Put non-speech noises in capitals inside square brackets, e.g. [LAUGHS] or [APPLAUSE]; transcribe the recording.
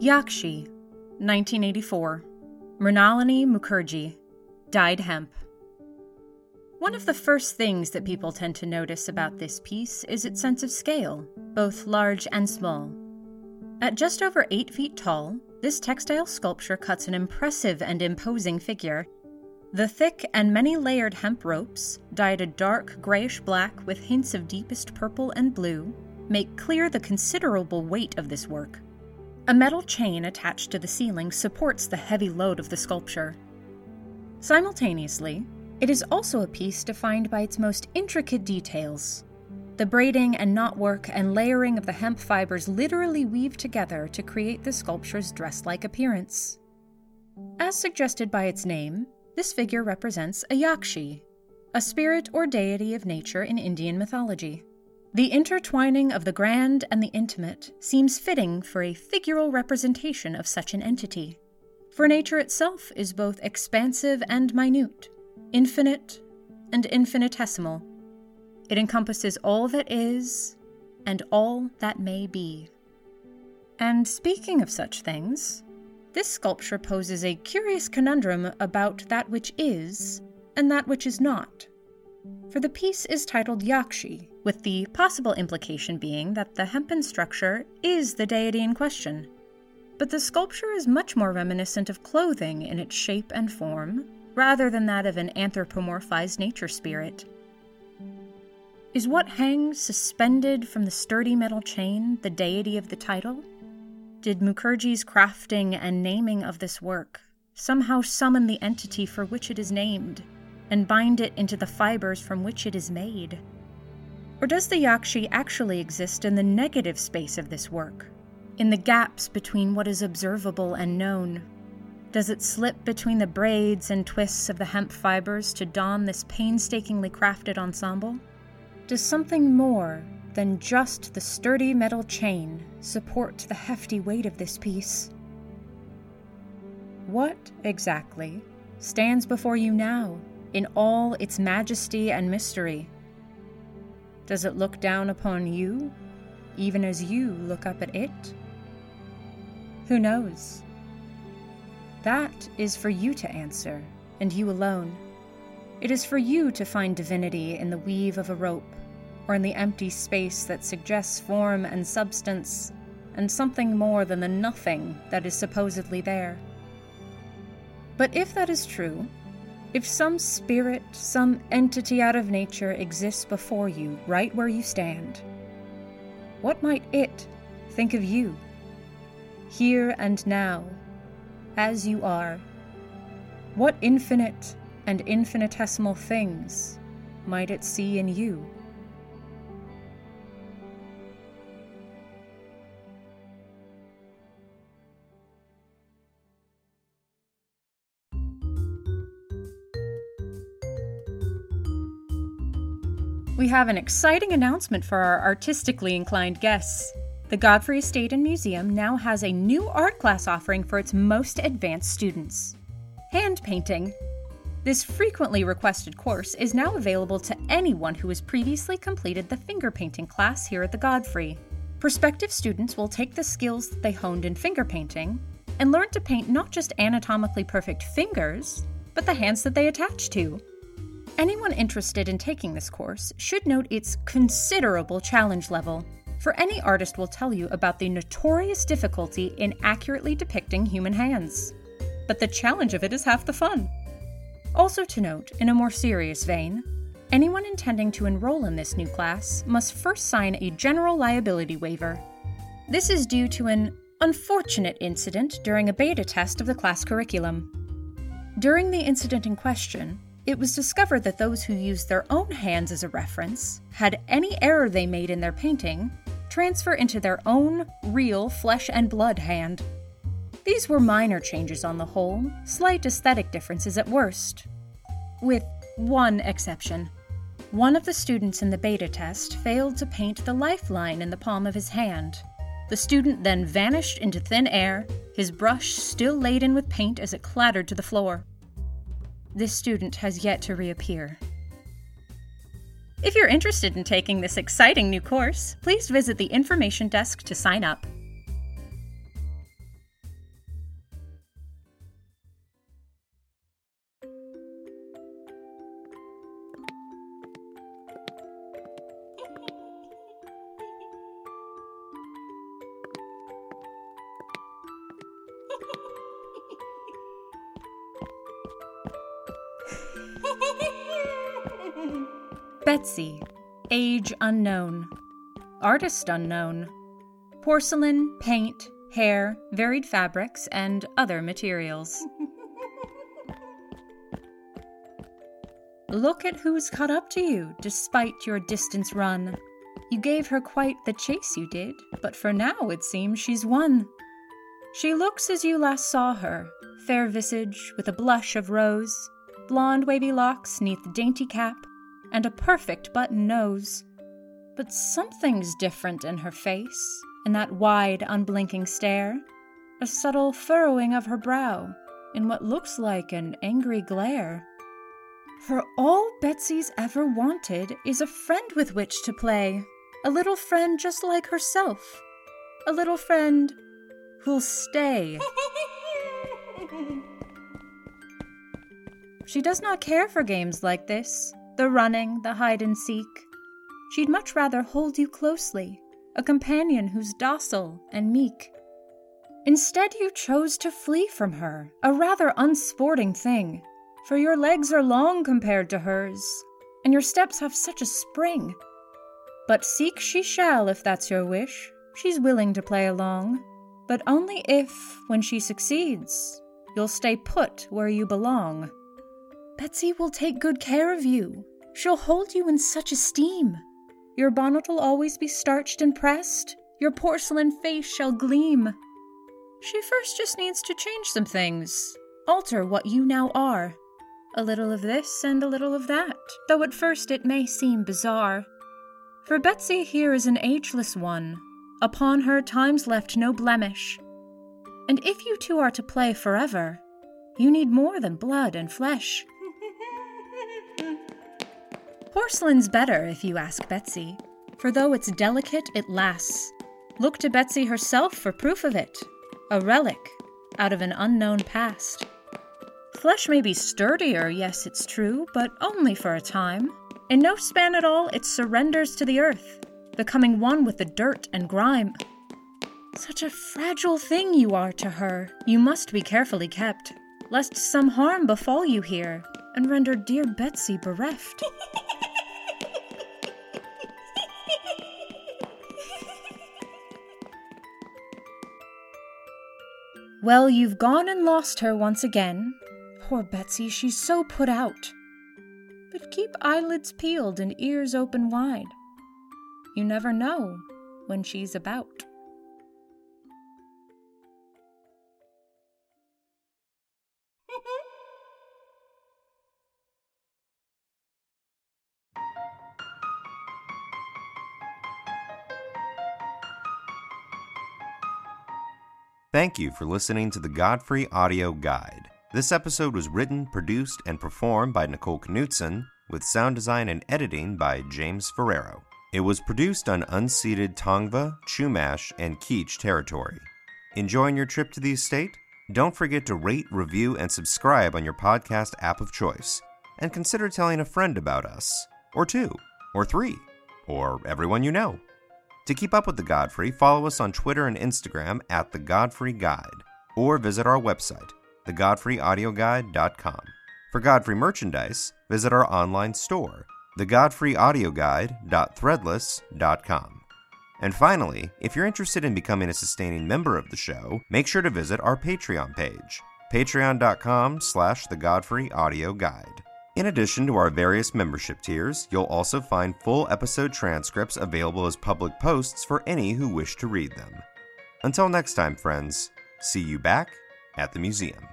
Yakshi, 1984. Mrinalini Mukherjee, dyed hemp. One of the first things that people tend to notice about this piece is its sense of scale, both large and small. At just over 8 feet tall, this textile sculpture cuts an impressive and imposing figure. The thick and many layered hemp ropes, dyed a dark grayish black with hints of deepest purple and blue, make clear the considerable weight of this work. A metal chain attached to the ceiling supports the heavy load of the sculpture. Simultaneously, it is also a piece defined by its most intricate details. The braiding and knotwork and layering of the hemp fibers literally weave together to create the sculpture's dress like appearance. As suggested by its name, this figure represents a Yakshi, a spirit or deity of nature in Indian mythology. The intertwining of the grand and the intimate seems fitting for a figural representation of such an entity. For nature itself is both expansive and minute, infinite and infinitesimal. It encompasses all that is and all that may be. And speaking of such things, this sculpture poses a curious conundrum about that which is and that which is not. For the piece is titled Yakshi, with the possible implication being that the hempen structure is the deity in question. But the sculpture is much more reminiscent of clothing in its shape and form rather than that of an anthropomorphized nature spirit. Is what hangs suspended from the sturdy metal chain the deity of the title? Did Mukherjee's crafting and naming of this work somehow summon the entity for which it is named and bind it into the fibers from which it is made? Or does the Yakshi actually exist in the negative space of this work, in the gaps between what is observable and known, does it slip between the braids and twists of the hemp fibers to don this painstakingly crafted ensemble? Does something more than just the sturdy metal chain support the hefty weight of this piece? What exactly stands before you now in all its majesty and mystery? Does it look down upon you, even as you look up at it? Who knows? That is for you to answer, and you alone. It is for you to find divinity in the weave of a rope, or in the empty space that suggests form and substance, and something more than the nothing that is supposedly there. But if that is true, if some spirit, some entity out of nature exists before you, right where you stand, what might it think of you? Here and now, as you are, what infinite and infinitesimal things might it see in you? We have an exciting announcement for our artistically inclined guests. The Godfrey Estate and Museum now has a new art class offering for its most advanced students hand painting. This frequently requested course is now available to anyone who has previously completed the finger painting class here at the Godfrey. Prospective students will take the skills that they honed in finger painting and learn to paint not just anatomically perfect fingers, but the hands that they attach to. Anyone interested in taking this course should note its considerable challenge level for any artist will tell you about the notorious difficulty in accurately depicting human hands. But the challenge of it is half the fun. Also, to note, in a more serious vein, anyone intending to enroll in this new class must first sign a general liability waiver. This is due to an unfortunate incident during a beta test of the class curriculum. During the incident in question, it was discovered that those who used their own hands as a reference had any error they made in their painting transfer into their own real flesh and blood hand. These were minor changes on the whole, slight aesthetic differences at worst. With one exception. One of the students in the beta test failed to paint the lifeline in the palm of his hand. The student then vanished into thin air, his brush still laden with paint as it clattered to the floor. This student has yet to reappear. If you're interested in taking this exciting new course, please visit the information desk to sign up. Betsy, age unknown, artist unknown, porcelain, paint, hair, varied fabrics, and other materials. Look at who's caught up to you, despite your distance run. You gave her quite the chase, you did, but for now it seems she's won. She looks as you last saw her, fair visage, with a blush of rose, blonde wavy locks neath dainty cap, and a perfect button nose. But something's different in her face, in that wide, unblinking stare, a subtle furrowing of her brow, in what looks like an angry glare. For all Betsy's ever wanted is a friend with which to play, a little friend just like herself, a little friend who'll stay. [LAUGHS] she does not care for games like this the running, the hide and seek. She'd much rather hold you closely, a companion who's docile and meek. Instead, you chose to flee from her, a rather unsporting thing, for your legs are long compared to hers, and your steps have such a spring. But seek she shall if that's your wish. She's willing to play along, but only if, when she succeeds, you'll stay put where you belong. Betsy will take good care of you. She'll hold you in such esteem. Your bonnet'll always be starched and pressed. Your porcelain face shall gleam. She first just needs to change some things, alter what you now are. A little of this and a little of that, though at first it may seem bizarre. For Betsy here is an ageless one. Upon her time's left no blemish. And if you two are to play forever, you need more than blood and flesh. Porcelain's better, if you ask Betsy, for though it's delicate, it lasts. Look to Betsy herself for proof of it a relic out of an unknown past. Flesh may be sturdier, yes, it's true, but only for a time. In no span at all, it surrenders to the earth, becoming one with the dirt and grime. Such a fragile thing you are to her, you must be carefully kept, lest some harm befall you here, and render dear Betsy bereft. [LAUGHS] well, you've gone and lost her once again. Poor Betsy, she's so put out but keep eyelids peeled and ears open wide. You never know when she's about. Thank you for listening to the Godfrey Audio Guide. This episode was written, produced, and performed by Nicole Knudsen, with sound design and editing by James Ferrero. It was produced on unceded Tongva, Chumash, and Kizh territory. Enjoying your trip to the estate? Don't forget to rate, review, and subscribe on your podcast app of choice. And consider telling a friend about us, or two, or three, or everyone you know. To keep up with the Godfrey, follow us on Twitter and Instagram at The Godfrey Guide, or visit our website, thegodfreyaudioguide.com. For Godfrey merchandise, visit our online store, thegodfreyaudioguide.threadless.com. And finally, if you're interested in becoming a sustaining member of the show, make sure to visit our Patreon page, patreon.com slash thegodfreyaudioguide. In addition to our various membership tiers, you'll also find full episode transcripts available as public posts for any who wish to read them. Until next time, friends, see you back at the museum.